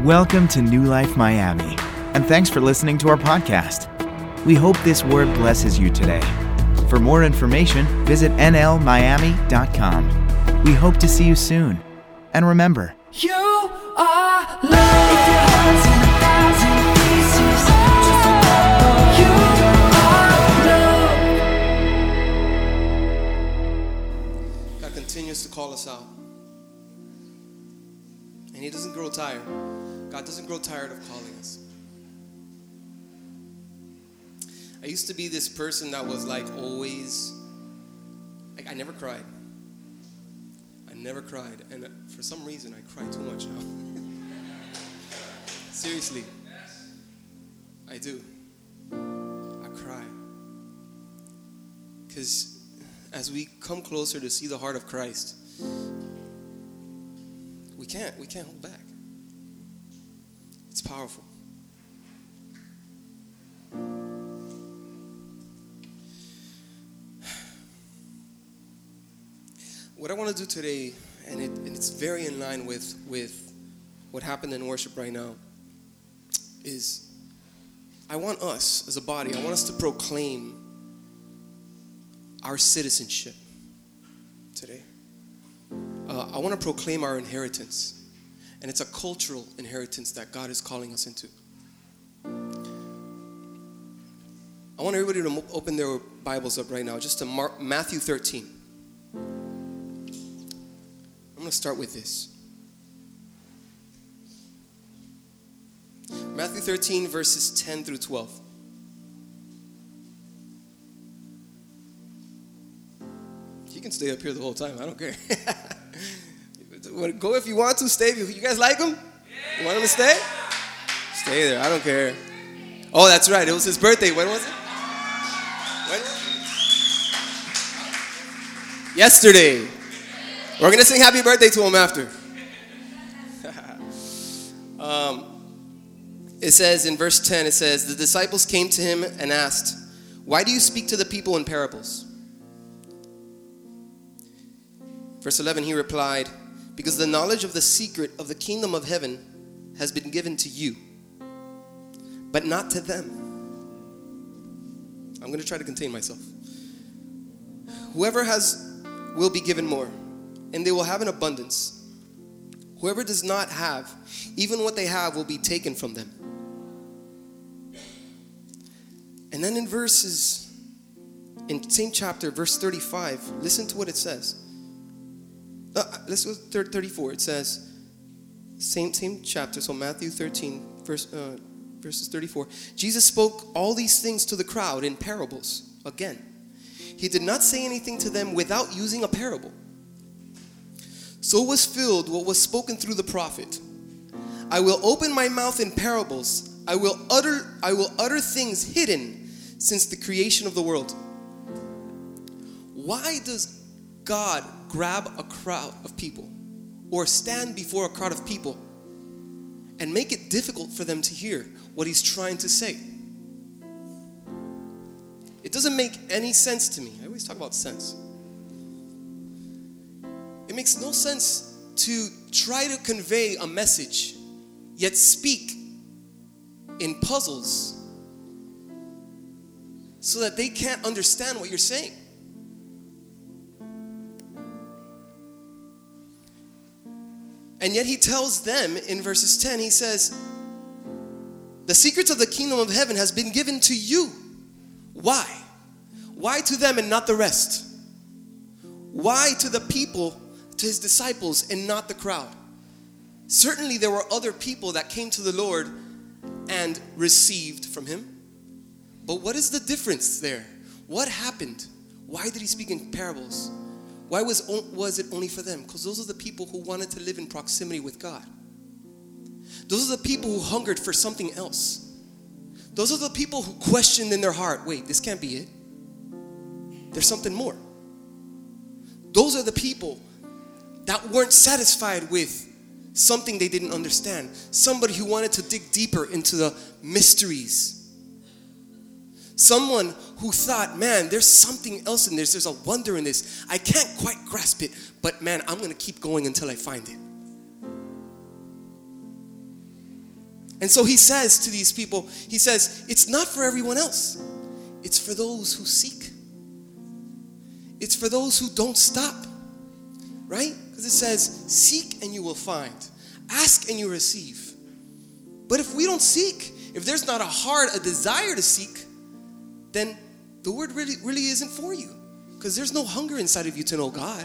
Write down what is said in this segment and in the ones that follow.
Welcome to New Life Miami, and thanks for listening to our podcast. We hope this word blesses you today. For more information, visit nlmiami.com. We hope to see you soon. And remember, You are love. You are love. God continues to call us out. And He doesn't grow tired. God doesn't grow tired of calling us. I used to be this person that was like always, like I never cried. I never cried. And for some reason, I cry too much now. Seriously. I do. I cry. Because as we come closer to see the heart of Christ, we can't we can't hold back. It's powerful. What I want to do today, and, it, and it's very in line with, with what happened in worship right now, is I want us as a body, I want us to proclaim our citizenship today. Uh, I want to proclaim our inheritance. And it's a cultural inheritance that God is calling us into. I want everybody to open their Bibles up right now, just to Mark, Matthew 13. I'm going to start with this. Matthew 13, verses 10 through 12. You can stay up here the whole time. I don't care. Go if you want to. Stay. If you guys like him? You want him to stay? Stay there. I don't care. Oh, that's right. It was his birthday. When was it? When? Yesterday. We're gonna sing happy birthday to him after. um, it says in verse 10, it says, The disciples came to him and asked, Why do you speak to the people in parables? Verse 11, he replied, Because the knowledge of the secret of the kingdom of heaven has been given to you, but not to them. I'm going to try to contain myself. Whoever has will be given more, and they will have an abundance. Whoever does not have, even what they have will be taken from them. And then in verses, in same chapter, verse 35, listen to what it says. Uh, let's go to 34. It says, same same chapter, so Matthew 13, verse, uh, verses 34. Jesus spoke all these things to the crowd in parables. Again, he did not say anything to them without using a parable. So was filled what was spoken through the prophet. I will open my mouth in parables. I will utter I will utter things hidden since the creation of the world. Why does God grab a crowd of people or stand before a crowd of people and make it difficult for them to hear what he's trying to say? It doesn't make any sense to me. I always talk about sense. It makes no sense to try to convey a message yet speak in puzzles so that they can't understand what you're saying. And yet he tells them in verses 10, he says, The secrets of the kingdom of heaven has been given to you. Why? Why to them and not the rest? Why to the people, to his disciples, and not the crowd? Certainly there were other people that came to the Lord and received from him. But what is the difference there? What happened? Why did he speak in parables? Why was, was it only for them? Because those are the people who wanted to live in proximity with God. Those are the people who hungered for something else. Those are the people who questioned in their heart wait, this can't be it. There's something more. Those are the people that weren't satisfied with something they didn't understand. Somebody who wanted to dig deeper into the mysteries. Someone who thought, man, there's something else in this. There's a wonder in this. I can't quite grasp it, but man, I'm to keep going until I find it. And so he says to these people, he says, it's not for everyone else. It's for those who seek. It's for those who don't stop. Right? Because it says, seek and you will find. Ask and you receive. But if we don't seek, if there's not a heart, a desire to seek, then the word really, really isn't for you. Because there's no hunger inside of you to know God.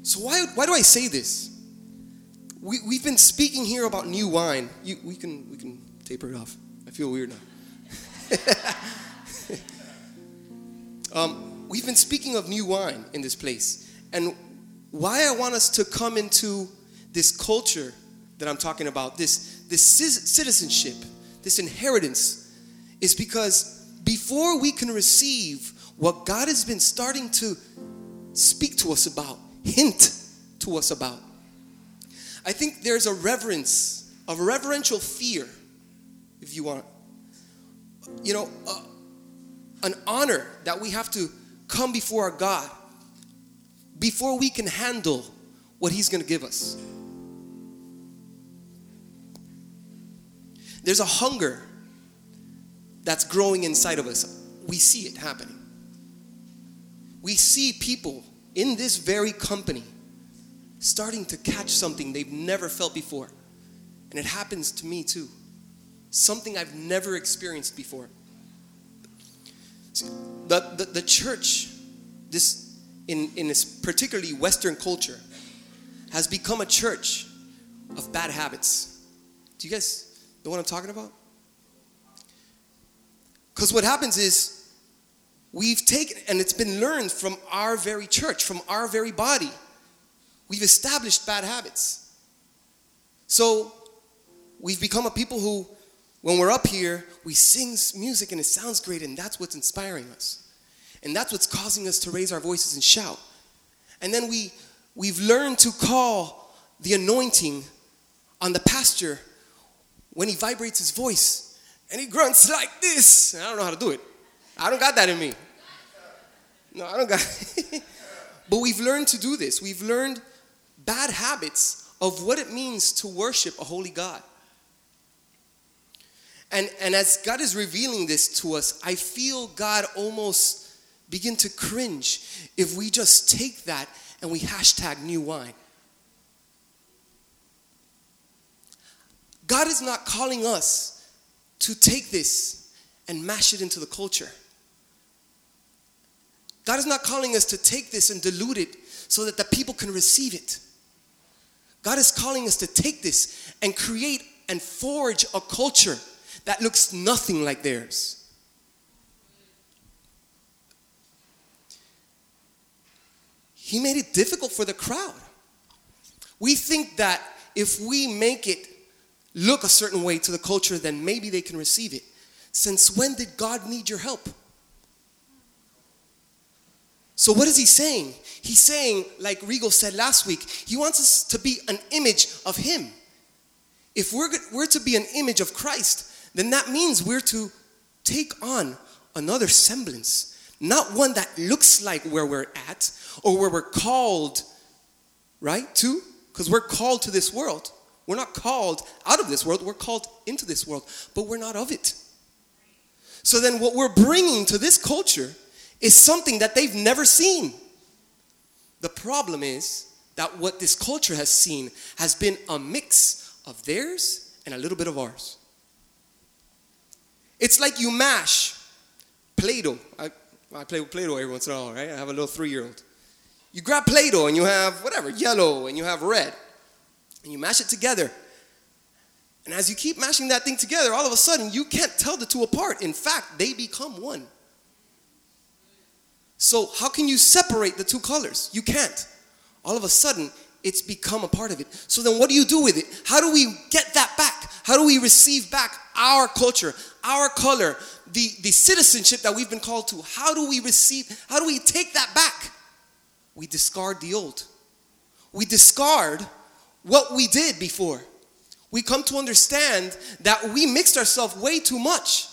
So why, why do I say this? We, we've been speaking here about new wine. You, we, can, we can taper it off. I feel weird now. um, we've been speaking of new wine in this place. And why I want us to come into this culture that I'm talking about, this, this citizenship, this inheritance, is because before we can receive what God has been starting to speak to us about, hint to us about, I think there's a reverence, a reverential fear, if you want. You know, uh, an honor that we have to come before our God before we can handle what He's going to give us. There's a hunger that's growing inside of us. We see it happening. We see people in this very company starting to catch something they've never felt before. And it happens to me too. Something I've never experienced before. The, the, the church, this in, in this particularly Western culture, has become a church of bad habits. Do you guys know what I'm talking about? Because what happens is we've taken, and it's been learned from our very church, from our very body We've established bad habits. So we've become a people who, when we're up here, we sing music and it sounds great, and that's what's inspiring us. And that's what's causing us to raise our voices and shout. And then we, we've learned to call the anointing on the pastor when he vibrates his voice and he grunts like this. I don't know how to do it. I don't got that in me. No, I don't got But we've learned to do this. We've learned bad habits of what it means to worship a holy God. And, and as God is revealing this to us, I feel God almost begin to cringe if we just take that and we hashtag new wine. God is not calling us to take this and mash it into the culture. God is not calling us to take this and dilute it so that the people can receive it. God is calling us to take this and create and forge a culture that looks nothing like theirs. He made it difficult for the crowd. We think that if we make it look a certain way to the culture, then maybe they can receive it. Since when did God need your help? So, what is he saying? He's saying, like Regal said last week, he wants us to be an image of him. If we're, we're to be an image of Christ, then that means we're to take on another semblance, not one that looks like where we're at or where we're called, right, to? Because we're called to this world. We're not called out of this world, we're called into this world, but we're not of it. So then, what we're bringing to this culture is something that they've never seen. The problem is that what this culture has seen has been a mix of theirs and a little bit of ours. It's like you mash Play Doh. I, I play with Play Doh every once in a while, right? I have a little three year old. You grab Play Doh and you have whatever, yellow and you have red, and you mash it together. And as you keep mashing that thing together, all of a sudden you can't tell the two apart. In fact, they become one. So, how can you separate the two colors? You can't. All of a sudden, it's become a part of it. So, then what do you do with it? How do we get that back? How do we receive back our culture, our color, the, the citizenship that we've been called to? How do we receive, how do we take that back? We discard the old. We discard what we did before. We come to understand that we mixed ourselves way too much.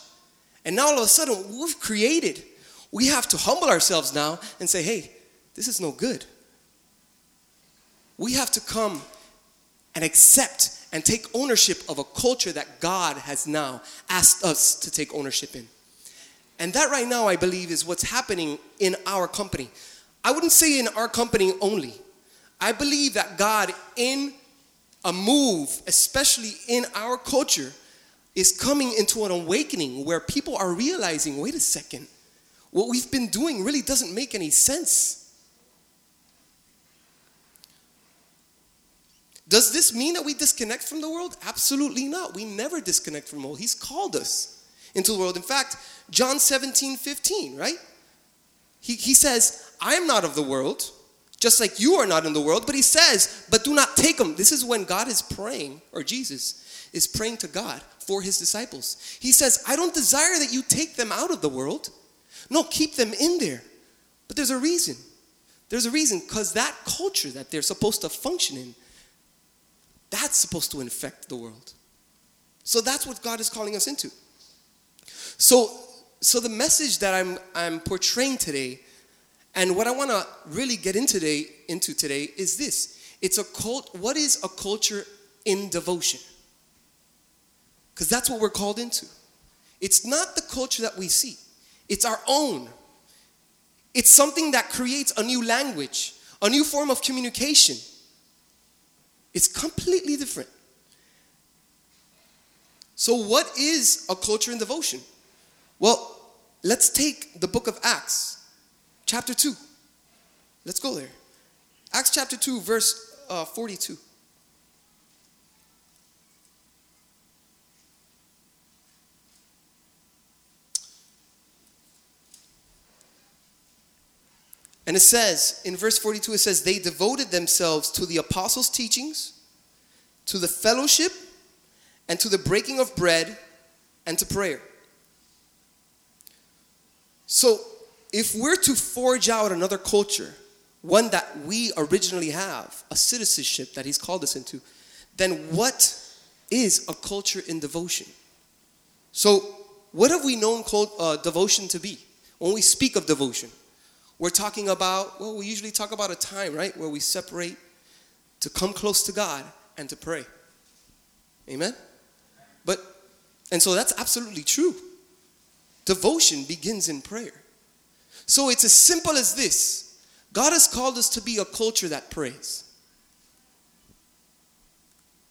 And now all of a sudden, we've created we have to humble ourselves now and say, hey, this is no good. We have to come and accept and take ownership of a culture that God has now asked us to take ownership in. And that right now, I believe, is what's happening in our company. I wouldn't say in our company only. I believe that God, in a move, especially in our culture, is coming into an awakening where people are realizing wait a second, what we've been doing really doesn't make any sense. Does this mean that we disconnect from the world? Absolutely not. We never disconnect from the world. He's called us into the world. In fact, John 17, 15, right? He, he says, I am not of the world, just like you are not in the world. But he says, but do not take them. This is when God is praying, or Jesus is praying to God for his disciples. He says, I don't desire that you take them out of the world. No, keep them in there. But there's a reason. There's a reason because that culture that they're supposed to function in, that's supposed to infect the world. So that's what God is calling us into. So, so the message that I'm, I'm portraying today, and what I want to really get into today, into today is this. It's a cult. What is a culture in devotion? Because that's what we're called into. It's not the culture that we see. It's our own. It's something that creates a new language, a new form of communication. It's completely different. So, what is a culture in devotion? Well, let's take the book of Acts, chapter 2. Let's go there. Acts chapter 2, verse uh, 42. And it says, in verse 42, it says, they devoted themselves to the apostles' teachings, to the fellowship, and to the breaking of bread, and to prayer. So, if we're to forge out another culture, one that we originally have, a citizenship that He's called us into, then what is a culture in devotion? So, what have we known called, uh, devotion to be? When we speak of devotion, we're talking about, well, we usually talk about a time, right, where we separate to come close to God and to pray. Amen? But, and so that's absolutely true. Devotion begins in prayer. So it's as simple as this God has called us to be a culture that prays.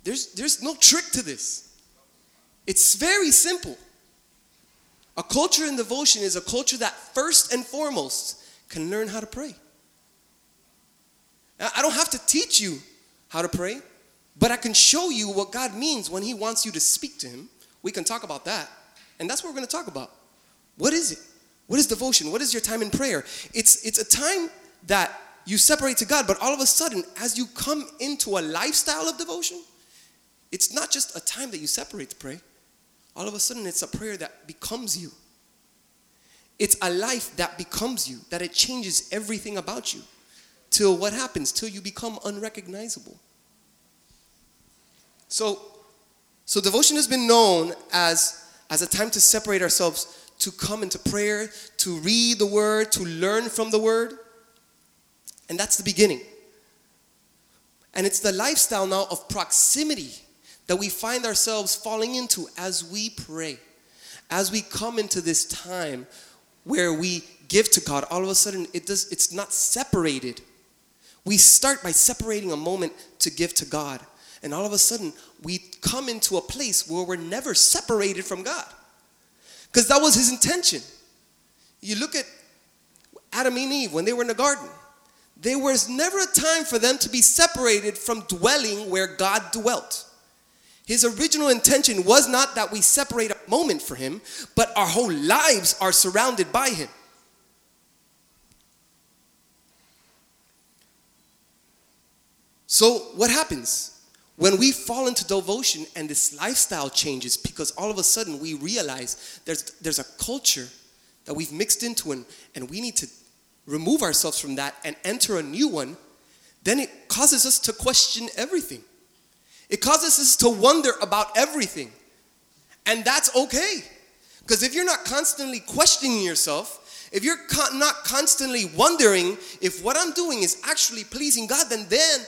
There's, there's no trick to this. It's very simple. A culture in devotion is a culture that first and foremost can learn how to pray. I don't have to teach you how to pray, but I can show you what God means when He wants you to speak to Him. We can talk about that. And that's what we're going to talk about. What is it? What is devotion? What is your time in prayer? It's, it's a time that you separate to God, but all of a sudden, as you come into a lifestyle of devotion, it's not just a time that you separate to pray. All of a sudden, it's a prayer that becomes you. It's a life that becomes you, that it changes everything about you. Till what happens? Till you become unrecognizable. So, so devotion has been known as, as a time to separate ourselves, to come into prayer, to read the word, to learn from the word. And that's the beginning. And it's the lifestyle now of proximity that we find ourselves falling into as we pray, as we come into this time where we give to God. All of a sudden, it does, it's not separated. We start by separating a moment to give to God. And all of a sudden, we come into a place where we're never separated from God. Because that was his intention. You look at Adam and Eve when they were in the garden, there was never a time for them to be separated from dwelling where God dwelt. His original intention was not that we separate a moment for him, but our whole lives are surrounded by him. So, what happens? When we fall into devotion and this lifestyle changes because all of a sudden we realize there's, there's a culture that we've mixed into and, and we need to remove ourselves from that and enter a new one, then it causes us to question everything. It causes us to wonder about everything. And that's okay. Because if you're not constantly questioning yourself, if you're not constantly wondering if what I'm doing is actually pleasing God, then then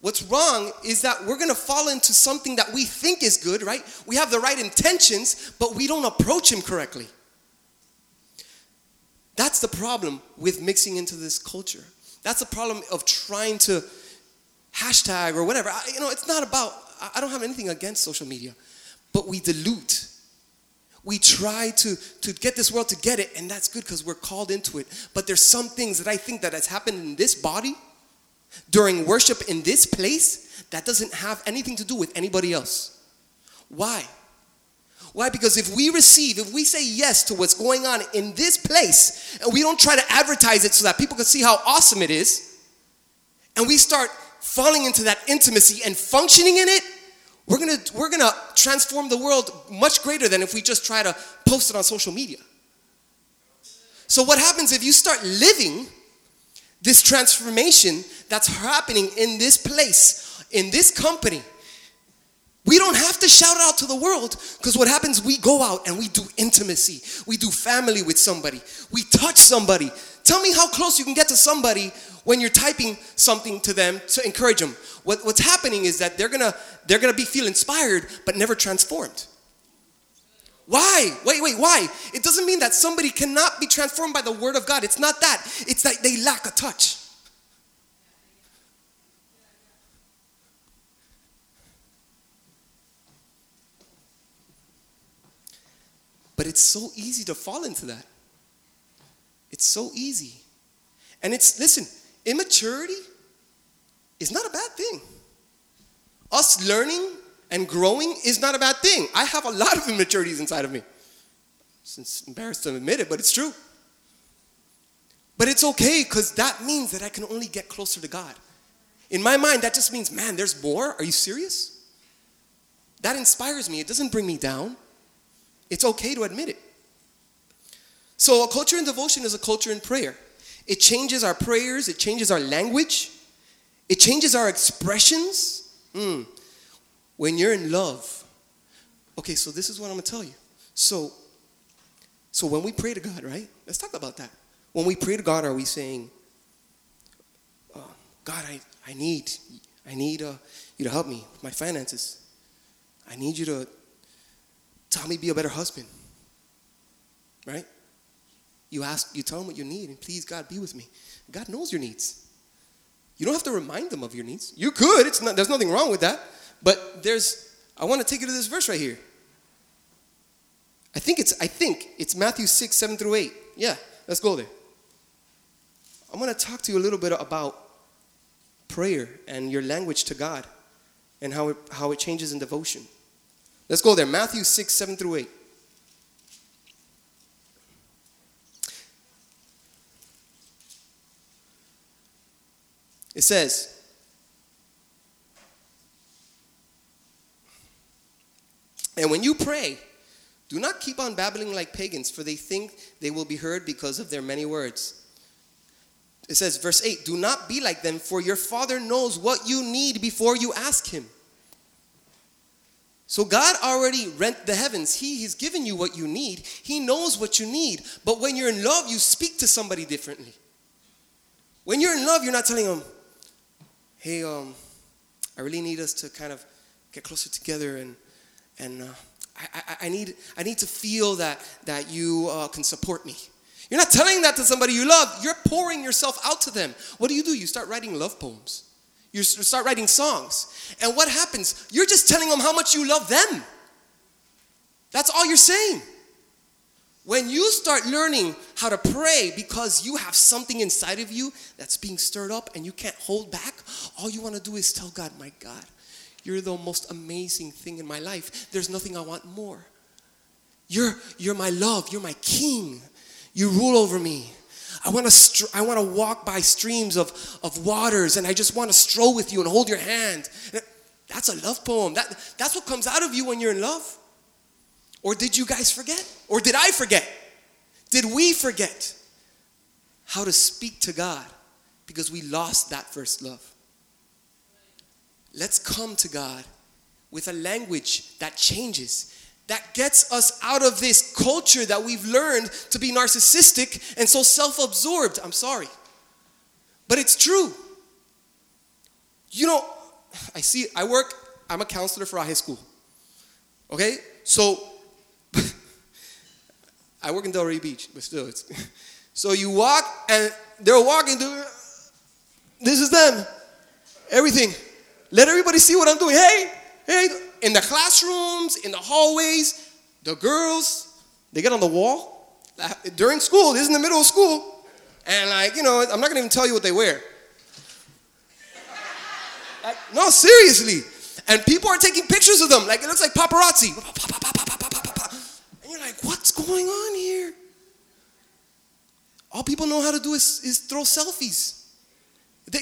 What's wrong is that we're gonna fall into something that we think is good, right? We have the right intentions, but we don't approach Him correctly. That's the problem with mixing into this culture. That's the problem of trying to hashtag or whatever. I, you know, it's not about, I- I don't have anything against social media, but we dilute. We try to, to get this world to get it, and that's good because we're called into it. But there's some things that I think that has happened in this body during worship in this place that doesn't have anything to do with anybody else. Why? Why? Because if we receive, if we say yes to what's going on in this place, and we don't try to advertise it so that people can see how awesome it is, and we start falling into that intimacy and functioning in it, we're gonna, we're gonna transform the world much greater than if we just try to post it on social media. So, what happens if you start living this transformation that's happening in this place, in this company? We don't have to shout out to the world because what happens, we go out and we do intimacy. We do family with somebody. We touch somebody. Tell me how close you can get to somebody when you're typing something to them to encourage them. What, what's happening is that they're gonna, they're gonna be feel inspired but never transformed. Why? Wait, wait, why? It doesn't mean that somebody cannot be transformed by the word of God. It's not that. It's that they lack a touch. But it's so easy to fall into that. It's so easy. And it's, listen, immaturity is not a bad thing. Us learning and growing is not a bad thing. I have a lot of immaturities inside of me. It's embarrassed to admit it, but it's true. But it's okay because that means that I can only get closer to God. In my mind, that just means, man, there's more. Are you serious? That inspires me. It doesn't bring me down. It's okay to admit it. So, a culture in devotion is a culture in prayer. It changes our prayers, it changes our language, it changes our expressions. Mm. When you're in love, okay, so this is what I'm gonna tell you. So, so when we pray to God, right? Let's talk about that. When we pray to God, are we saying, uh, God, I, I need, I need uh, you to help me with my finances. I need you to tell me be a better husband. Right? You ask, you tell him what you need, and please, God, be with me. God knows your needs. You don't have to remind them of your needs. You could. It's not, there's nothing wrong with that. But there's. I want to take you to this verse right here. I think it's. I think it's Matthew six seven through eight. Yeah, let's go there. I'm going to talk to you a little bit about prayer and your language to God, and how it, how it changes in devotion. Let's go there. Matthew 6, 7 through 8. It says, And when you pray, do not keep on babbling like pagans, for they think they will be heard because of their many words. It says, verse 8, do not be like them, for your Father knows what you need before you ask Him. So God already rent the heavens. He, he's given you what you need. He knows what you need. But when you're in love, you speak to somebody differently. When you're in love, you're not telling them, hey, um, I really need us to kind of get closer together and, and uh, I, I, I, need, I need to feel that, that you uh, can support me. You're not telling that to somebody you love. You're pouring yourself out to them. What do you do? You start writing love poems. You start writing songs. And what happens? You're just telling them how much you love them. That's all you're saying. When you start learning how to pray because you have something inside of you that's being stirred up and you can't hold back, all you want to do is tell God, My God, you're the most amazing thing in my life. There's nothing I want more. You're, you're my love, you're my king. You rule over me. I want to str- I want to walk by streams of, of waters and I just want to stroll with you and hold your hand. That's a love poem. That, that's what comes out of you when you're in love. Or did you guys forget? Or did I forget? Did we forget how to speak to God because we lost that first love? Let's come to God with a language that changes, that gets us out of this culture that we've learned to be narcissistic and so self absorbed. I'm sorry. But it's true. You know, I see, I work, I'm a counselor for a high school. Okay? So, I work in Delray Beach, but still, it's. So you walk, and they're walking, to, this is them. Everything. Let everybody see what I'm doing. Hey, hey. In the classrooms, in the hallways, the girls, they get on the wall. During school, this is in the middle of school. And like, you know, I'm not gonna even tell you what they wear. Like, no, seriously. And people are taking pictures of them. Like it looks like paparazzi. And you're like, what's going on here? All people know how to do is, is throw selfies. They,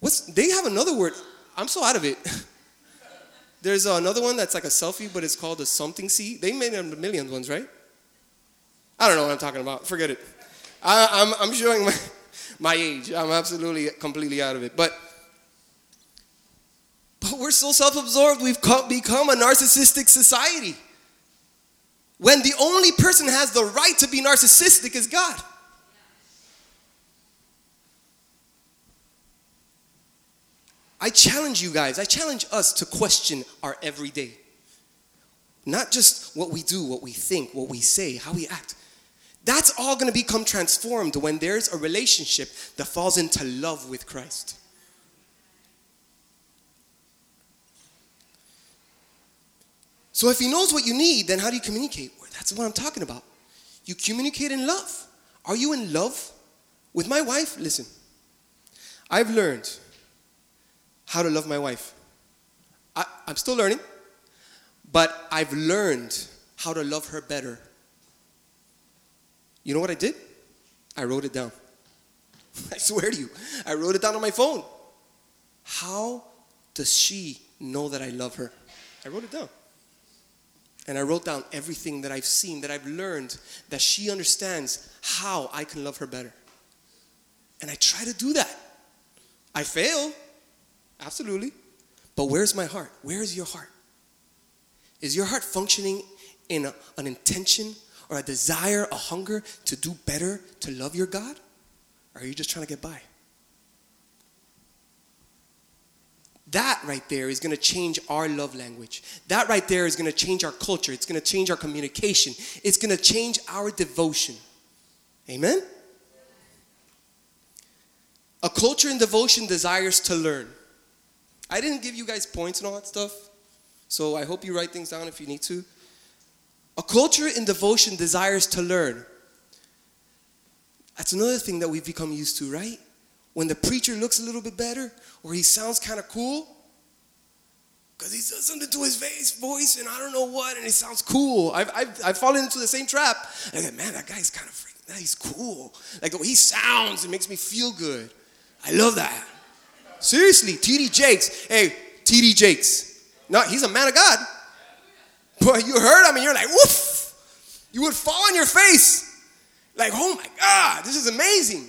what's, they have another word. I'm so out of it. There's uh, another one that's like a selfie, but it's called a something see. They made a million ones, right? I don't know what I'm talking about. Forget it. I, am I'm, I'm showing my, my age. I'm absolutely, completely out of it. But, but we're so self absorbed, we've become a narcissistic society. When the only person has the right to be narcissistic is God. I challenge you guys, I challenge us to question our everyday. Not just what we do, what we think, what we say, how we act. That's all going to become transformed when there's a relationship that falls into love with Christ. So if he knows what you need, then how do you communicate? That's what I'm talking about. You communicate in love. Are you in love with my wife? Listen, I've learned how to love my wife. I, I'm still learning, but I've learned how to love her better. You know what I did? I wrote it down. I swear to you, I wrote it down on my phone. How does she know that I love her? I wrote it down. And I wrote down everything that I've seen, that I've learned, that she understands how I can love her better. And I try to do that. I fail, Absolutely. But where's my heart? Where is your heart? Is your heart functioning in a, an intention or a desire, a hunger to do better, to love your God? Or are you just trying to get by? That right there is going to change our love language. That right there is going to change our culture. It's going to change our communication. It's going to change our devotion. Amen? A culture in devotion desires to learn. I didn't give you guys points and all that stuff, so I hope you write things down if you need to. A culture in devotion desires to learn. That's another thing that we've become used to, right? When the preacher looks a little bit better or he sounds kind of cool, because he says something to his face, voice, and I don't know what, and it sounds cool. I've, I've, I've fallen into the same trap. I go, man, that guy's kind of freaking, he's cool. Like, he sounds, it makes me feel good. I love that. Seriously, TD Jakes. Hey, TD Jakes. No, he's a man of God. But you heard him and you're like, woof. You would fall on your face. Like, oh my God, this is amazing.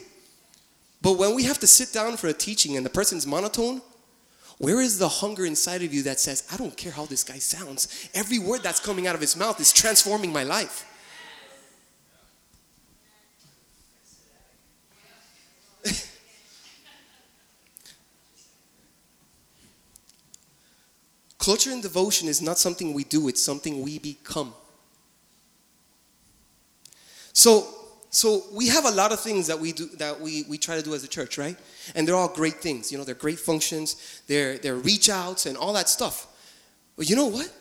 But when we have to sit down for a teaching and the person's monotone, where is the hunger inside of you that says, I don't care how this guy sounds? Every word that's coming out of his mouth is transforming my life. Culture and devotion is not something we do, it's something we become. So, so we have a lot of things that we do that we, we try to do as a church, right? And they're all great things. You know, they're great functions, they're they're reach outs and all that stuff. But you know what?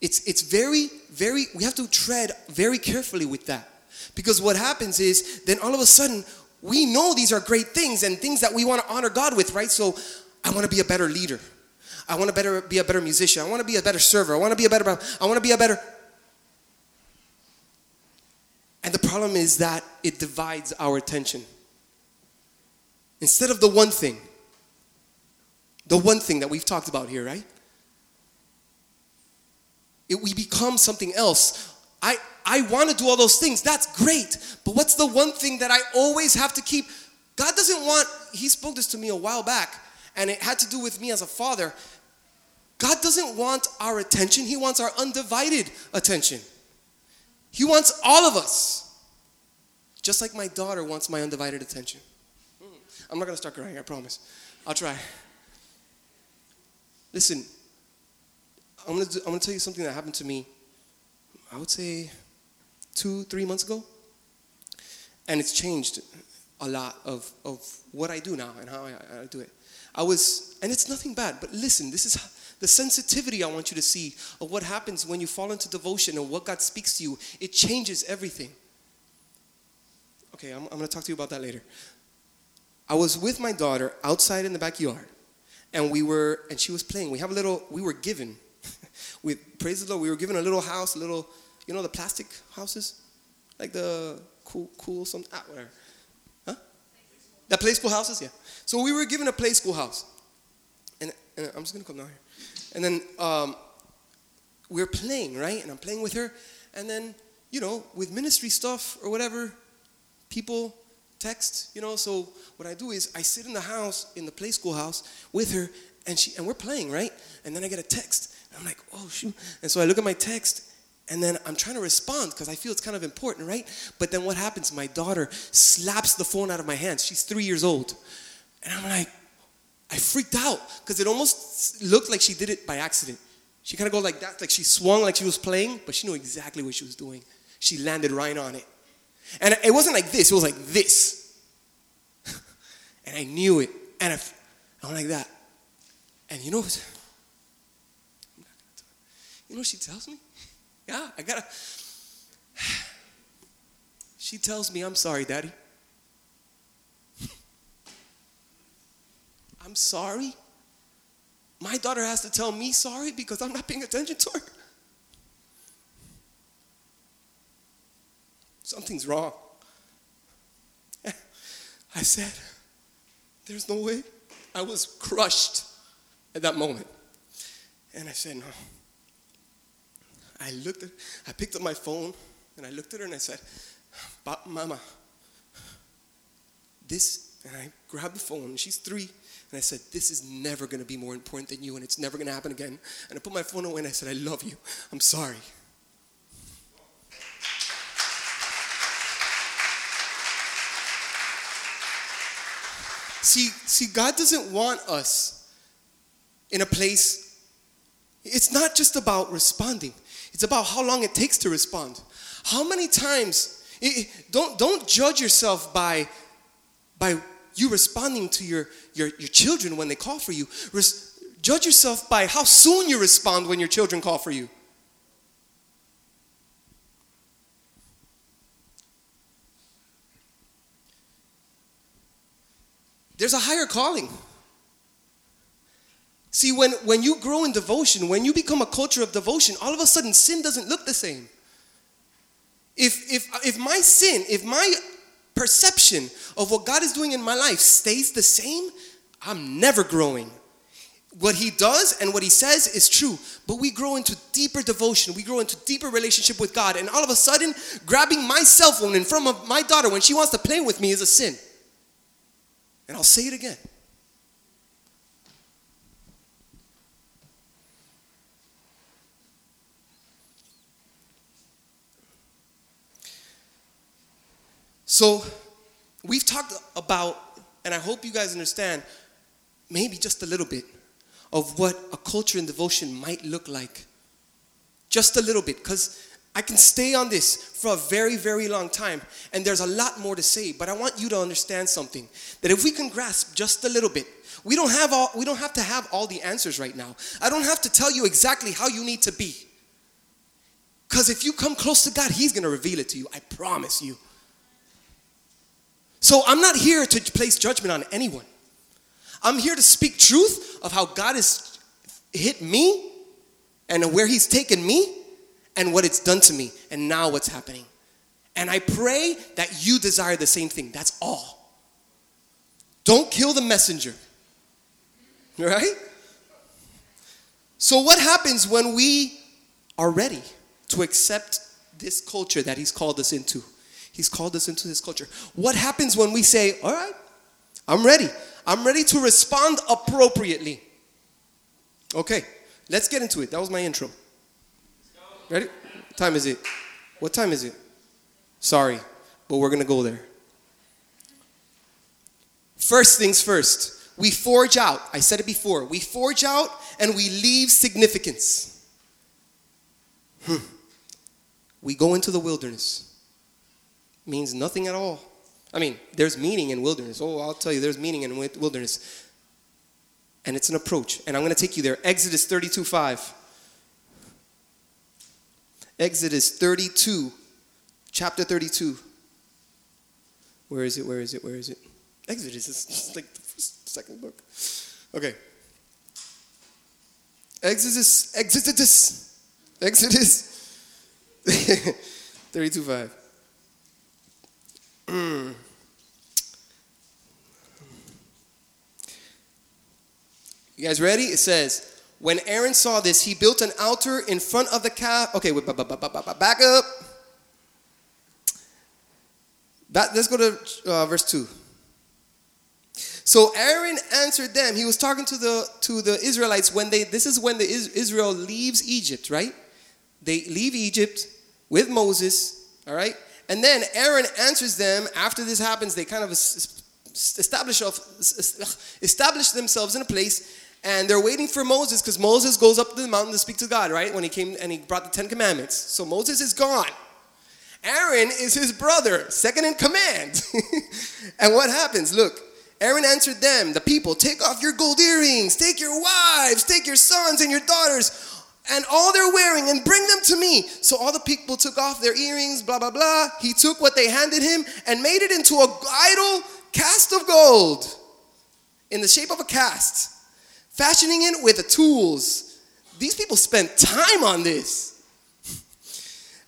It's it's very, very we have to tread very carefully with that. Because what happens is then all of a sudden we know these are great things and things that we want to honor God with, right? So I want to be a better leader. I want to better be a better musician. I want to be a better server. I want to be a better I want to be a better And the problem is that it divides our attention. Instead of the one thing, the one thing that we've talked about here, right? It, we become something else. I, I want to do all those things. That's great. But what's the one thing that I always have to keep? God doesn't want, He spoke this to me a while back, and it had to do with me as a father. God doesn't want our attention, He wants our undivided attention. He wants all of us, just like my daughter wants my undivided attention. I'm not gonna start crying, I promise. I'll try. Listen, I'm gonna, do, I'm gonna tell you something that happened to me, I would say two, three months ago. And it's changed a lot of, of what I do now and how I, I do it. I was, and it's nothing bad, but listen, this is the sensitivity I want you to see of what happens when you fall into devotion and what God speaks to you. It changes everything. Okay, I'm, I'm gonna talk to you about that later. I was with my daughter outside in the backyard, and we were, and she was playing. We have a little, we were given, we praise the Lord, we were given a little house, a little, you know, the plastic houses, like the cool, cool, some, ah, whatever, huh? The play school houses, yeah. So we were given a play school house, and, and I'm just gonna come down here, and then um, we we're playing, right? And I'm playing with her, and then you know, with ministry stuff or whatever, people text, you know. So what I do is I sit in the house, in the play school house with her, and she and we're playing, right? And then I get a text, and I'm like, oh shoot. And so I look at my text, and then I'm trying to respond because I feel it's kind of important, right? But then what happens? My daughter slaps the phone out of my hands. She's three years old, and I'm like, I freaked out because it almost looked like she did it by accident. She kind of go like that, like she swung like she was playing, but she knew exactly what she was doing. She landed right on it. And it wasn't like this, it was like this. and I knew it. And I, I went like that. And you know what? You know what she tells me? Yeah, I gotta. She tells me, I'm sorry, Daddy. I'm sorry. My daughter has to tell me sorry because I'm not paying attention to her. Something's wrong. I said, There's no way. I was crushed at that moment. And I said, No. I looked at, I picked up my phone and I looked at her and I said, "But Mama, this, and I grabbed the phone, she's three, and I said, This is never gonna be more important than you and it's never gonna happen again. And I put my phone away and I said, I love you. I'm sorry. See, see, God doesn't want us in a place. It's not just about responding. It's about how long it takes to respond. How many times it, don't don't judge yourself by by you responding to your your, your children when they call for you. Res, judge yourself by how soon you respond when your children call for you. There's a higher calling. See, when, when you grow in devotion, when you become a culture of devotion, all of a sudden sin doesn't look the same. If, if, if my sin, if my perception of what God is doing in my life stays the same, I'm never growing. What he does and what he says is true, but we grow into deeper devotion. We grow into deeper relationship with God. And all of a sudden, grabbing my cell phone in front of my daughter when she wants to play with me is a sin. And I'll say it again. So, we've talked about, and I hope you guys understand, maybe just a little bit of what a culture in devotion might look like. Just a little bit, because I can stay on this for a very, very long time, and there's a lot more to say, but I want you to understand something that if we can grasp just a little bit, we don't have all we don't have to have all the answers right now. I don't have to tell you exactly how you need to be. Because if you come close to God, He's gonna reveal it to you. I promise you. So I'm not here to place judgment on anyone. I'm here to speak truth of how God has hit me and where He's taken me and what it's done to me and now what's happening. And I pray that you desire the same thing. That's all. Don't kill the messenger. Right? So, what happens when we are ready to accept this culture that He's called us into? He's called us into His culture. What happens when we say, All right, I'm ready. I'm ready to respond appropriately. Okay, let's get into it. That was my intro. Ready? What time is it? What time is it? Sorry, but we're going to go there. First things first, we forge out. I said it before. We forge out and we leave significance. Hmm. We go into the wilderness. Means nothing at all. I mean, there's meaning in wilderness. Oh, I'll tell you, there's meaning in wilderness. And it's an approach. And I'm going to take you there. Exodus 32 5. Exodus 32, chapter 32. Where is it? Where is it? Where is it? Exodus is like the first, second book. Okay. Exodus, Exodus, Exodus 32 5. Mm. You guys ready? It says, When Aaron saw this, he built an altar in front of the calf. Okay, wait, ba- ba- ba- ba- ba- ba- back up. Let's go to uh, verse 2. So Aaron answered them. He was talking to the to the Israelites when they this is when the Is- Israel leaves Egypt, right? They leave Egypt with Moses, all right? And then Aaron answers them after this happens, they kind of es- es- establish establish themselves in a place and they're waiting for Moses because Moses goes up to the mountain to speak to God, right? When he came and he brought the 10 commandments. So Moses is gone. Aaron is his brother, second in command. and what happens? Look, Aaron answered them, the people, take off your gold earrings, take your wives, take your sons and your daughters, and all they're wearing, and bring them to me. So all the people took off their earrings, blah, blah, blah. He took what they handed him and made it into a idol cast of gold in the shape of a cast, fashioning it with the tools. These people spent time on this.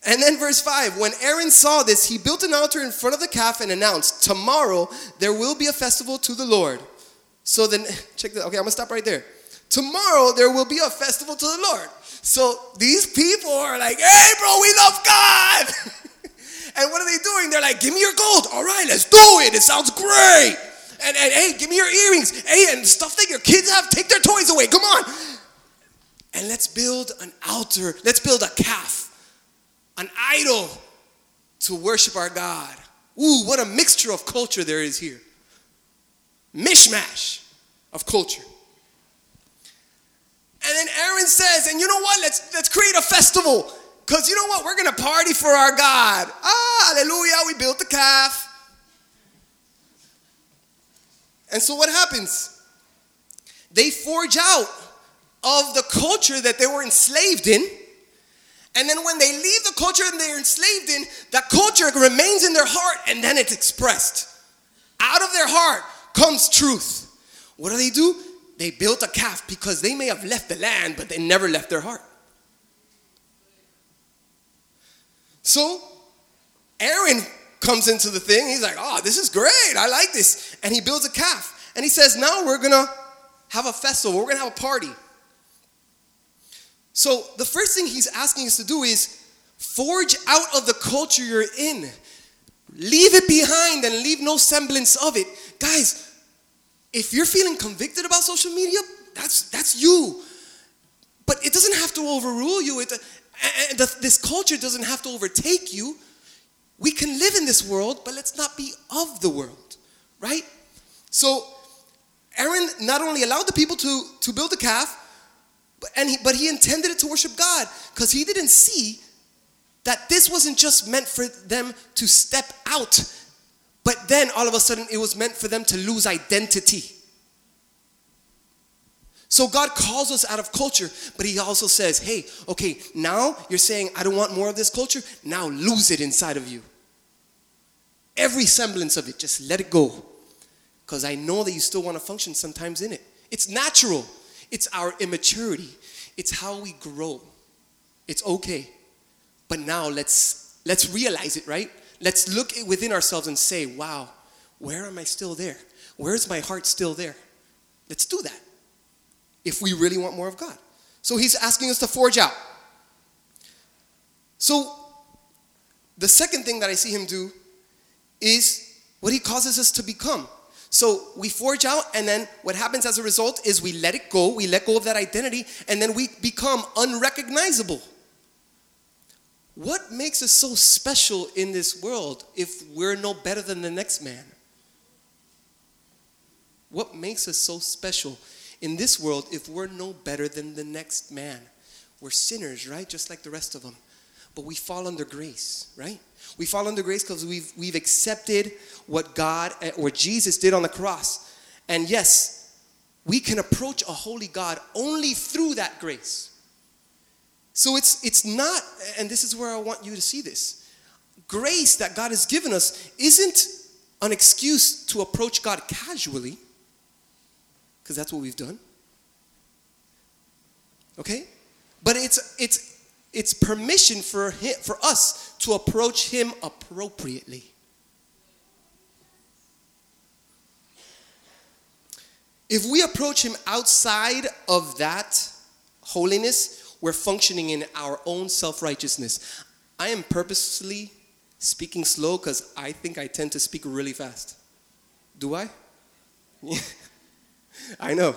And then verse 5 When Aaron saw this, he built an altar in front of the calf and announced, Tomorrow there will be a festival to the Lord. So then, check this. Okay, I'm gonna stop right there. Tomorrow there will be a festival to the Lord. So these people are like, Hey, bro, we love God. and what are they doing? They're like, Give me your gold. All right, let's do it. It sounds great. And, and hey, give me your earrings. Hey, and stuff that your kids have, take their toys away. Come on. And let's build an altar. Let's build a calf an idol to worship our God. Ooh, what a mixture of culture there is here. Mishmash of culture. And then Aaron says, and you know what? Let's let's create a festival. Because you know what? We're gonna party for our God. Ah, hallelujah, we built the calf. And so what happens? They forge out of the culture that they were enslaved in. And then when they leave the culture and they're enslaved in, that culture remains in their heart and then it's expressed. Out of their heart comes truth. What do they do? They built a calf because they may have left the land, but they never left their heart. So Aaron comes into the thing. He's like, oh, this is great. I like this. And he builds a calf. And he says, now we're going to have a festival. We're going to have a party. So the first thing he's asking us to do is forge out of the culture you're in. Leave it behind and leave no semblance of it. Guys, if you're feeling convicted about social media, that's that's you. But it doesn't have to overrule you. It, this culture doesn't have to overtake you. We can live in this world, but let's not be of the world, right? So Aaron not only allowed the people to, to build a calf, but, and he, but he intended it to worship God because he didn't see that this wasn't just meant for them to step out, but then all of a sudden it was meant for them to lose identity. So God calls us out of culture, but He also says, hey, okay, now you're saying, I don't want more of this culture. Now lose it inside of you. Every semblance of it, just let it go. Because I know that you still want to function sometimes in it. It's natural, it's our immaturity, it's how we grow. It's okay. But now let's let's realize it, right? Let's look within ourselves and say, wow, where am I still there? Where's my heart still there? Let's do that if we really want more of God. So he's asking us to forge out. So the second thing that I see him do is what he causes us to become. So we forge out, and then what happens as a result is we let it go, we let go of that identity, and then we become unrecognizable. What makes us so special in this world if we're no better than the next man? What makes us so special in this world if we're no better than the next man? We're sinners, right? Just like the rest of them. But we fall under grace, right? We fall under grace because we've, we've accepted what God eh, or Jesus did on the cross. And yes, we can approach a holy God only through that grace. So it's it's not, and this is where I want you to see this. Grace that God has given us isn't an excuse to approach God casually, because that's what we've done. Okay? But it's it's it's permission for him, for us to approach him appropriately. If we approach him outside of that holiness, we're functioning in our own self righteousness. I am purposely speaking slow because I think I tend to speak really fast. Do I? I know.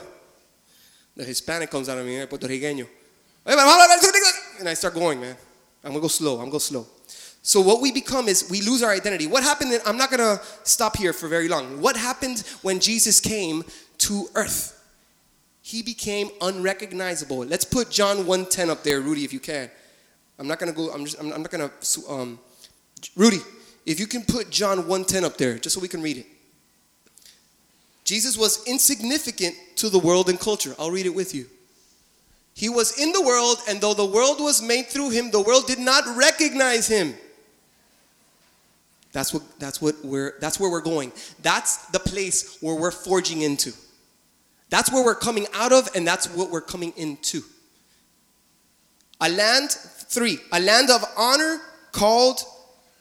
The Hispanic comes out of me, eh, Puerto Riqueño. And I start going, man. I'm gonna go slow. I'm gonna go slow. So what we become is we lose our identity. What happened? I'm not gonna stop here for very long. What happened when Jesus came to earth? He became unrecognizable. Let's put John 1:10 up there, Rudy, if you can. I'm not gonna go. I'm just. I'm, I'm not gonna. Um, Rudy, if you can put John 1:10 up there, just so we can read it. Jesus was insignificant to the world and culture. I'll read it with you. He was in the world, and though the world was made through him, the world did not recognize him. That's what that's what we're that's where we're going. That's the place where we're forging into. That's where we're coming out of, and that's what we're coming into. A land, three, a land of honor called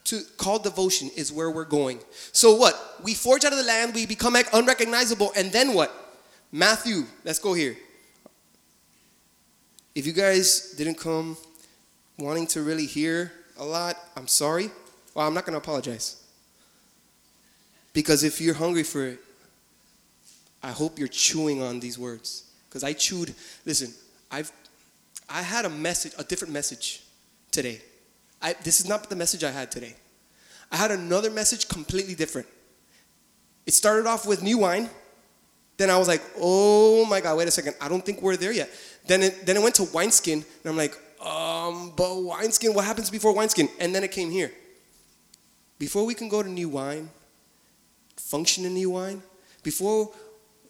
to called devotion is where we're going. So what? We forge out of the land, we become unrecognizable, and then what? Matthew, let's go here. If you guys didn't come wanting to really hear a lot, I'm sorry. Well, I'm not to apologize. Because if you're hungry for it, I hope you're chewing on these words. Because I chewed, listen, I've I had a message, a different message today. I, this is not the message I had today. I had another message completely different. It started off with new wine. Then I was like, oh my God, wait a second. I don't think we're there yet. Then it, then it went to wineskin. And I'm like, um, but wineskin, what happens before wineskin? And then it came here. Before we can go to new wine, function in new wine, before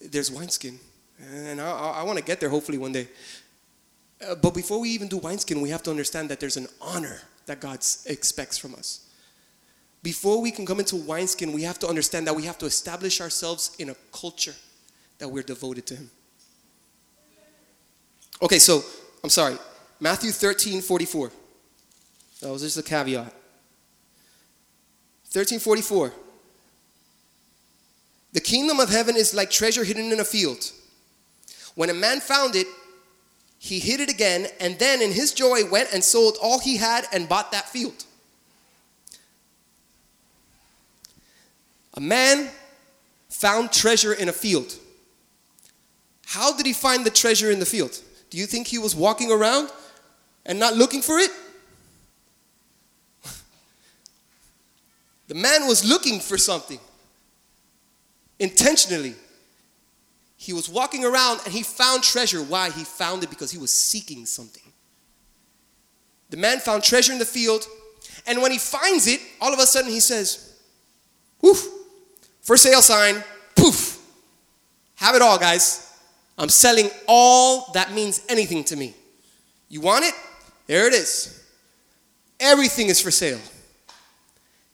there's wineskin. And I, I, want to get there hopefully one day. Uh, but before we even do wineskin, we have to understand that there's an honor that God expects from us. Before we can come into wineskin, we have to understand that we have to establish ourselves in a culture that we're devoted to Him. Okay, so I'm sorry. Matthew 13 44. That was just a caveat. 1344. The kingdom of heaven is like treasure hidden in a field. When a man found it, he hid it again, and then in his joy went and sold all he had and bought that field. A man found treasure in a field. How did he find the treasure in the field? Do you think he was walking around and not looking for it? The man was looking for something intentionally. He was walking around and he found treasure. Why? He found it because he was seeking something. The man found treasure in the field, and when he finds it, all of a sudden he says, Woof, for sale sign, poof, have it all, guys. I'm selling all that means anything to me. You want it? There it is. Everything is for sale.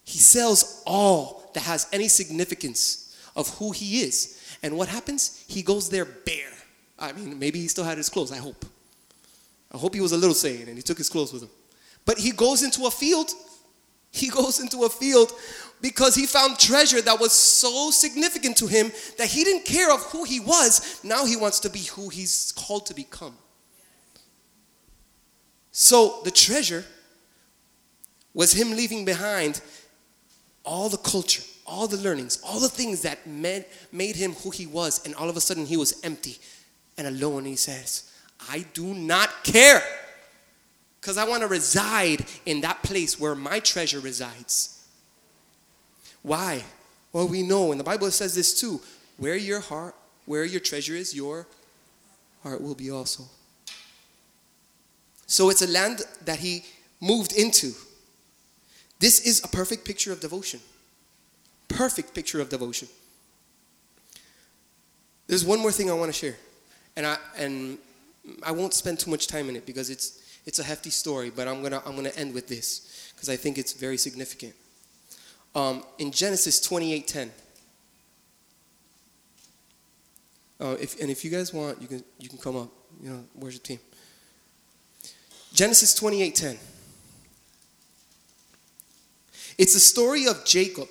He sells all that has any significance of who he is. And what happens? He goes there bare. I mean, maybe he still had his clothes, I hope. I hope he was a little sane and he took his clothes with him. But he goes into a field. He goes into a field because he found treasure that was so significant to him that he didn't care of who he was. Now he wants to be who he's called to become. So the treasure was him leaving behind all the culture, all the learnings, all the things that made, made him who he was, and all of a sudden he was empty and alone. He says, I do not care because I want to reside in that place where my treasure resides. Why? Well, we know, and the Bible says this too where your heart Where your treasure is, your heart will be also. So it's a land that he moved into. This is a perfect picture of devotion. Perfect picture of devotion. There's one more thing I want to share. And I and I won't spend too much time in it because it's it's a hefty story, but I'm gonna I'm gonna end with this because I think it's very significant. Um, in Genesis 28:10. Uh, if, and if you guys want, you can you can come up. You know, your team? Genesis 28:10. It's the story of Jacob,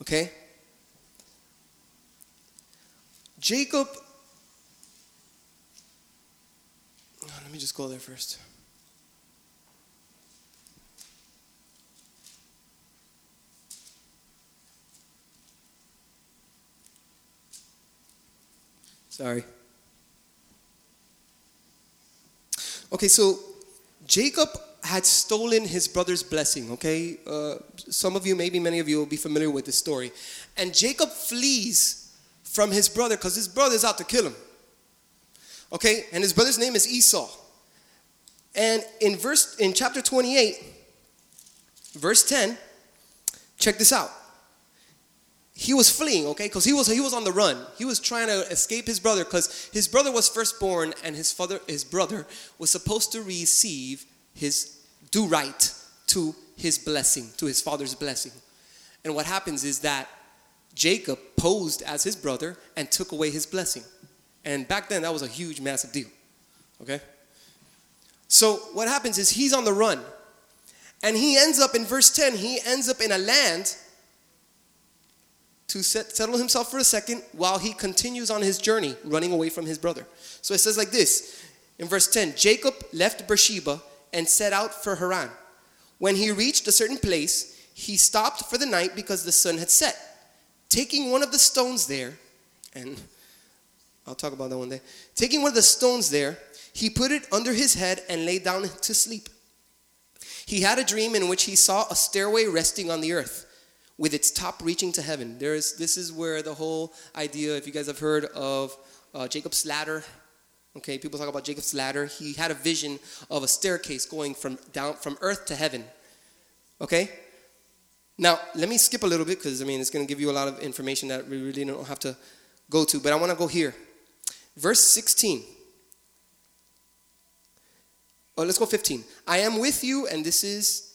okay? Jacob oh, Let me just go there first. Sorry. Okay, so Jacob had stolen his brother's blessing, okay? Uh, some of you, maybe many of you, will be familiar with this story. And Jacob flees from his brother because his brother is out to kill him. Okay? And his brother's name is Esau. And in verse in chapter 28, verse 10, check this out. He was fleeing, okay? Because he was he was on the run. He was trying to escape his brother because his brother was firstborn and his father his brother was supposed to receive his do right to his blessing, to his father's blessing. And what happens is that Jacob posed as his brother and took away his blessing. And back then, that was a huge, massive deal. Okay? So what happens is he's on the run. And he ends up in verse 10, he ends up in a land to set, settle himself for a second while he continues on his journey running away from his brother. So it says like this in verse 10 Jacob left Beersheba and set out for Haran. When he reached a certain place, he stopped for the night because the sun had set. Taking one of the stones there, and I'll talk about that one day. Taking one of the stones there, he put it under his head and lay down to sleep. He had a dream in which he saw a stairway resting on the earth with its top reaching to heaven. There's, this is where the whole idea, if you guys have heard of uh, Jacob's ladder, okay, people talk about Jacob's ladder. He had a vision of a staircase going from down from earth to heaven. Okay? Now, let me skip a little bit because I mean it's going to give you a lot of information that we really don't have to go to, but I want to go here. Verse 16. Oh, let's go 15. I am with you, and this is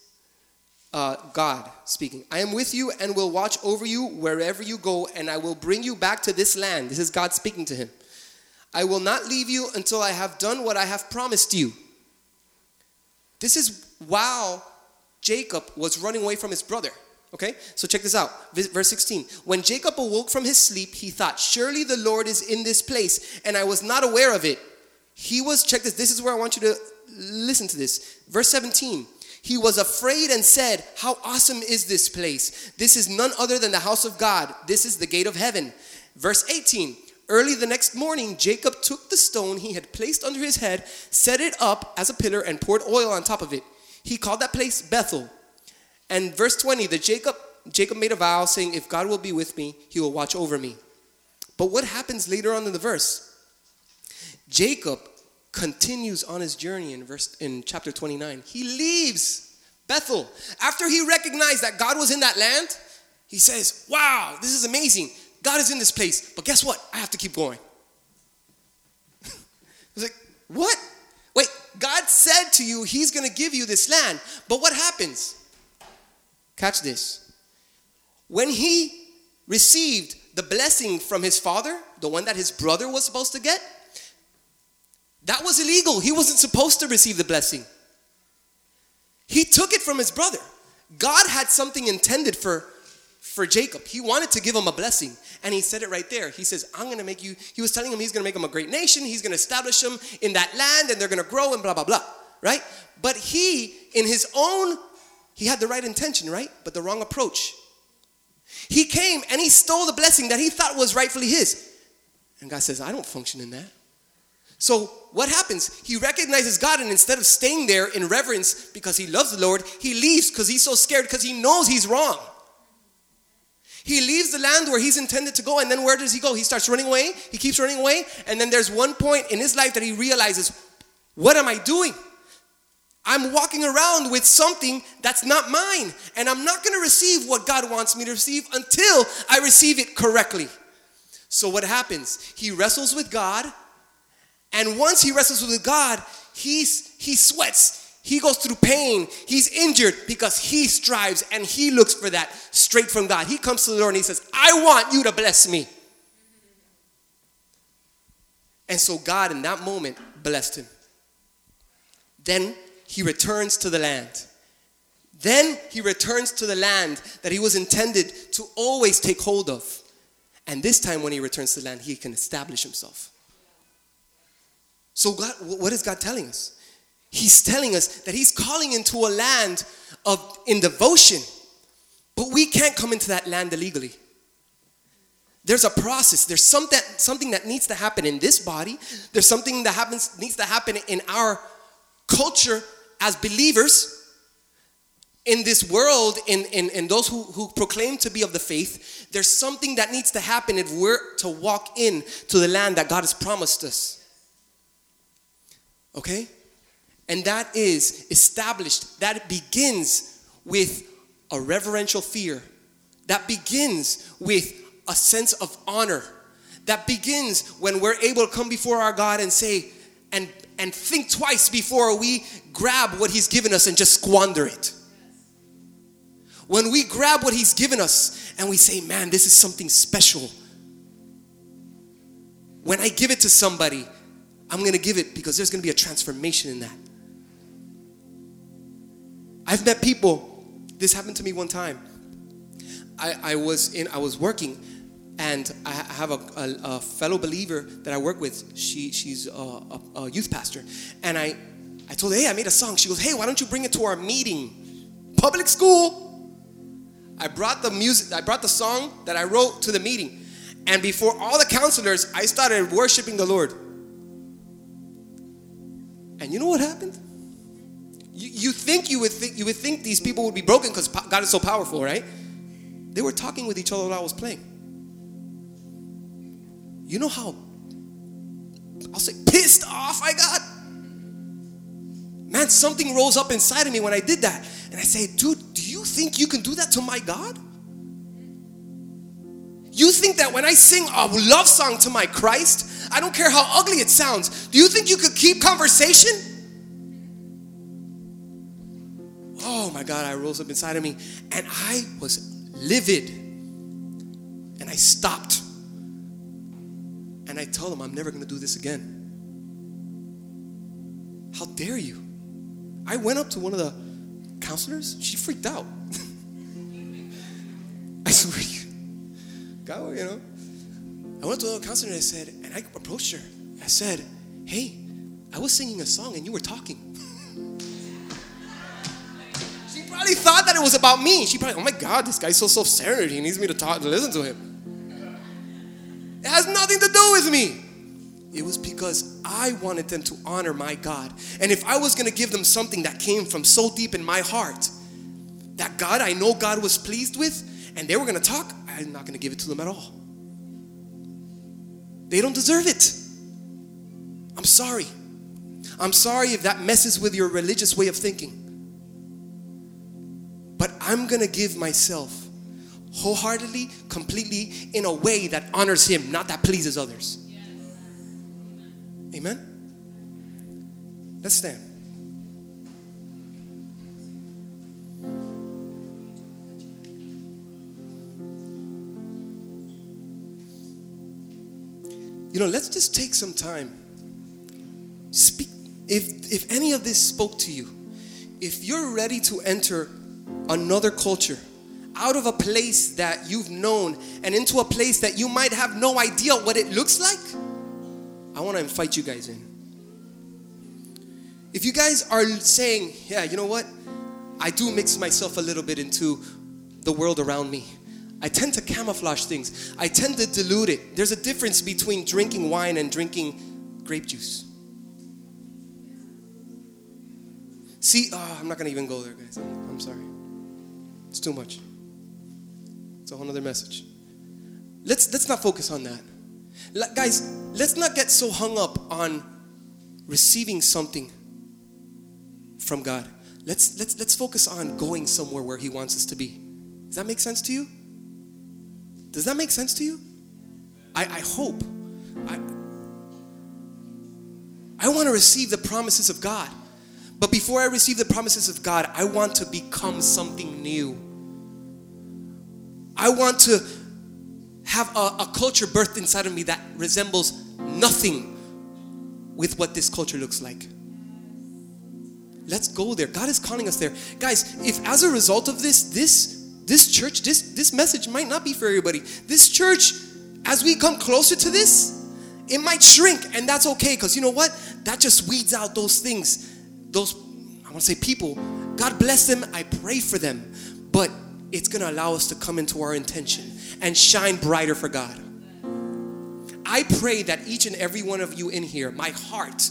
uh, God speaking. I am with you and will watch over you wherever you go, and I will bring you back to this land. This is God speaking to him. I will not leave you until I have done what I have promised you. This is while Jacob was running away from his brother. Okay, so check this out. Verse 16. When Jacob awoke from his sleep, he thought, Surely the Lord is in this place, and I was not aware of it. He was, check this, this is where I want you to listen to this. Verse 17. He was afraid and said, How awesome is this place! This is none other than the house of God. This is the gate of heaven. Verse 18. Early the next morning, Jacob took the stone he had placed under his head, set it up as a pillar, and poured oil on top of it. He called that place Bethel. And verse 20, the Jacob Jacob made a vow saying, If God will be with me, he will watch over me. But what happens later on in the verse? Jacob continues on his journey in verse in chapter 29. He leaves Bethel. After he recognized that God was in that land, he says, Wow, this is amazing. God is in this place. But guess what? I have to keep going. I was like, What? Wait, God said to you, He's going to give you this land. But what happens? Catch this. When he received the blessing from his father, the one that his brother was supposed to get, that was illegal. He wasn't supposed to receive the blessing. He took it from his brother. God had something intended for, for Jacob. He wanted to give him a blessing. And he said it right there. He says, I'm going to make you, he was telling him he's going to make him a great nation. He's going to establish him in that land and they're going to grow and blah, blah, blah. Right? But he, in his own, he had the right intention, right? But the wrong approach. He came and he stole the blessing that he thought was rightfully his. And God says, I don't function in that. So what happens? He recognizes God, and instead of staying there in reverence because he loves the Lord, he leaves because he's so scared because he knows he's wrong. He leaves the land where he's intended to go, and then where does he go? He starts running away. He keeps running away, and then there's one point in his life that he realizes, What am I doing? I'm walking around with something that's not mine, and I'm not gonna receive what God wants me to receive until I receive it correctly. So, what happens? He wrestles with God, and once he wrestles with God, he's, he sweats. He goes through pain. He's injured because he strives and he looks for that straight from God. He comes to the Lord and he says, I want you to bless me. And so God, in that moment, blessed him. Then he returns to the land. Then he returns to the land that he was intended to always take hold of. And this time, when he returns to the land, he can establish himself. So, God, what is God telling us? He's telling us that He's calling into a land of in devotion, but we can't come into that land illegally. There's a process. There's something something that needs to happen in this body. There's something that happens needs to happen in our culture as believers in this world, in, in, in those who, who proclaim to be of the faith, there's something that needs to happen if we're to walk in to the land that God has promised us. Okay? And that is established, that begins with a reverential fear, that begins with a sense of honor, that begins when we're able to come before our God and say, and, and think twice before we grab what He's given us and just squander it. When we grab what He's given us and we say, man, this is something special. When I give it to somebody, I'm gonna give it because there's gonna be a transformation in that. I've met people, this happened to me one time. I, I was in, I was working and I have a, a, a fellow believer that I work with. She, she's a, a, a youth pastor. And I, I told her, hey, I made a song. She goes, hey, why don't you bring it to our meeting? Public school. I brought the music, I brought the song that I wrote to the meeting. And before all the counselors, I started worshiping the Lord. And you know what happened? You, you think you would think you would think these people would be broken because God is so powerful, right? They were talking with each other while I was playing. You know how I'll say pissed off I got? Man, something rose up inside of me when I did that. And I say, dude, do you think you can do that to my God? You think that when I sing a love song to my Christ, I don't care how ugly it sounds, do you think you could keep conversation? My God, I rose up inside of me and I was livid. And I stopped. And I told him, I'm never gonna do this again. How dare you? I went up to one of the counselors, she freaked out. I swear to you. God, you know. I went to a counselor and I said, and I approached her. I said, hey, I was singing a song and you were talking. Probably thought that it was about me. She probably, oh my God, this guy's so self-centered. He needs me to talk to listen to him. It has nothing to do with me. It was because I wanted them to honor my God. And if I was going to give them something that came from so deep in my heart, that God, I know God was pleased with, and they were going to talk, I'm not going to give it to them at all. They don't deserve it. I'm sorry. I'm sorry if that messes with your religious way of thinking. But I'm to give myself wholeheartedly, completely, in a way that honors Him, not that pleases others. Amen? Let's stand. You know, let's just take some time. Speak. If, if any of this spoke to you, if you're ready to enter another culture, out of a place that you've known and into a place that you might have no idea what it looks like, I want to invite you guys in. If you guys are saying, yeah, you know what? I do mix myself a little bit into the world around me. I tend to camouflage things. I tend to dilute it. There's a difference between drinking wine and drinking grape juice. See, oh, I'm not going to even go there, guys. I'm, I'm sorry. It's too much. It's a whole other message. Let's let's not focus on that. Guys, let's not get so hung up on receiving something from God. Let's let's let's focus on going somewhere where He wants us to be. Does that make sense to you? Does that make sense to you? I, I hope. I, I want to receive the promises of God. But before I receive the promises of God, I want to become something new. I want to have a, a culture birthed inside of me that resembles nothing with what this culture looks like. Let's go there. God is calling us there. Guys, if as a result of this, this this church, this this message might not be for everybody. This church, as we come closer to this, it might shrink, and that's okay, because you know what? That just weeds out those things, those I want to say people. God bless them. I pray for them. But it's gonna allow us to come into our intention and shine brighter for God. I pray that each and every one of you in here, my heart,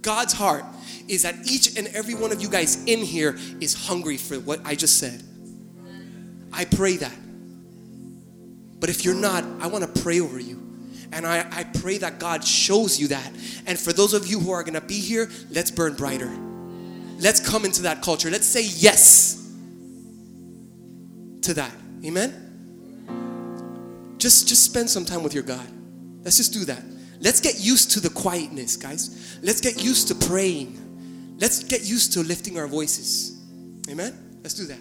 God's heart, is that each and every one of you guys in here is hungry for what I just said. I pray that. But if you're not, I want to pray over you. And I, I pray that God shows you that. And for those of you who are going to be here, let's burn brighter. Let's come into that culture. Let's say yes to that. Amen? Just, just spend some time with your God. Let's just do that. Let's get used to the quietness, guys. Let's get used to praying. Let's get used to lifting our voices. Amen? Let's do that.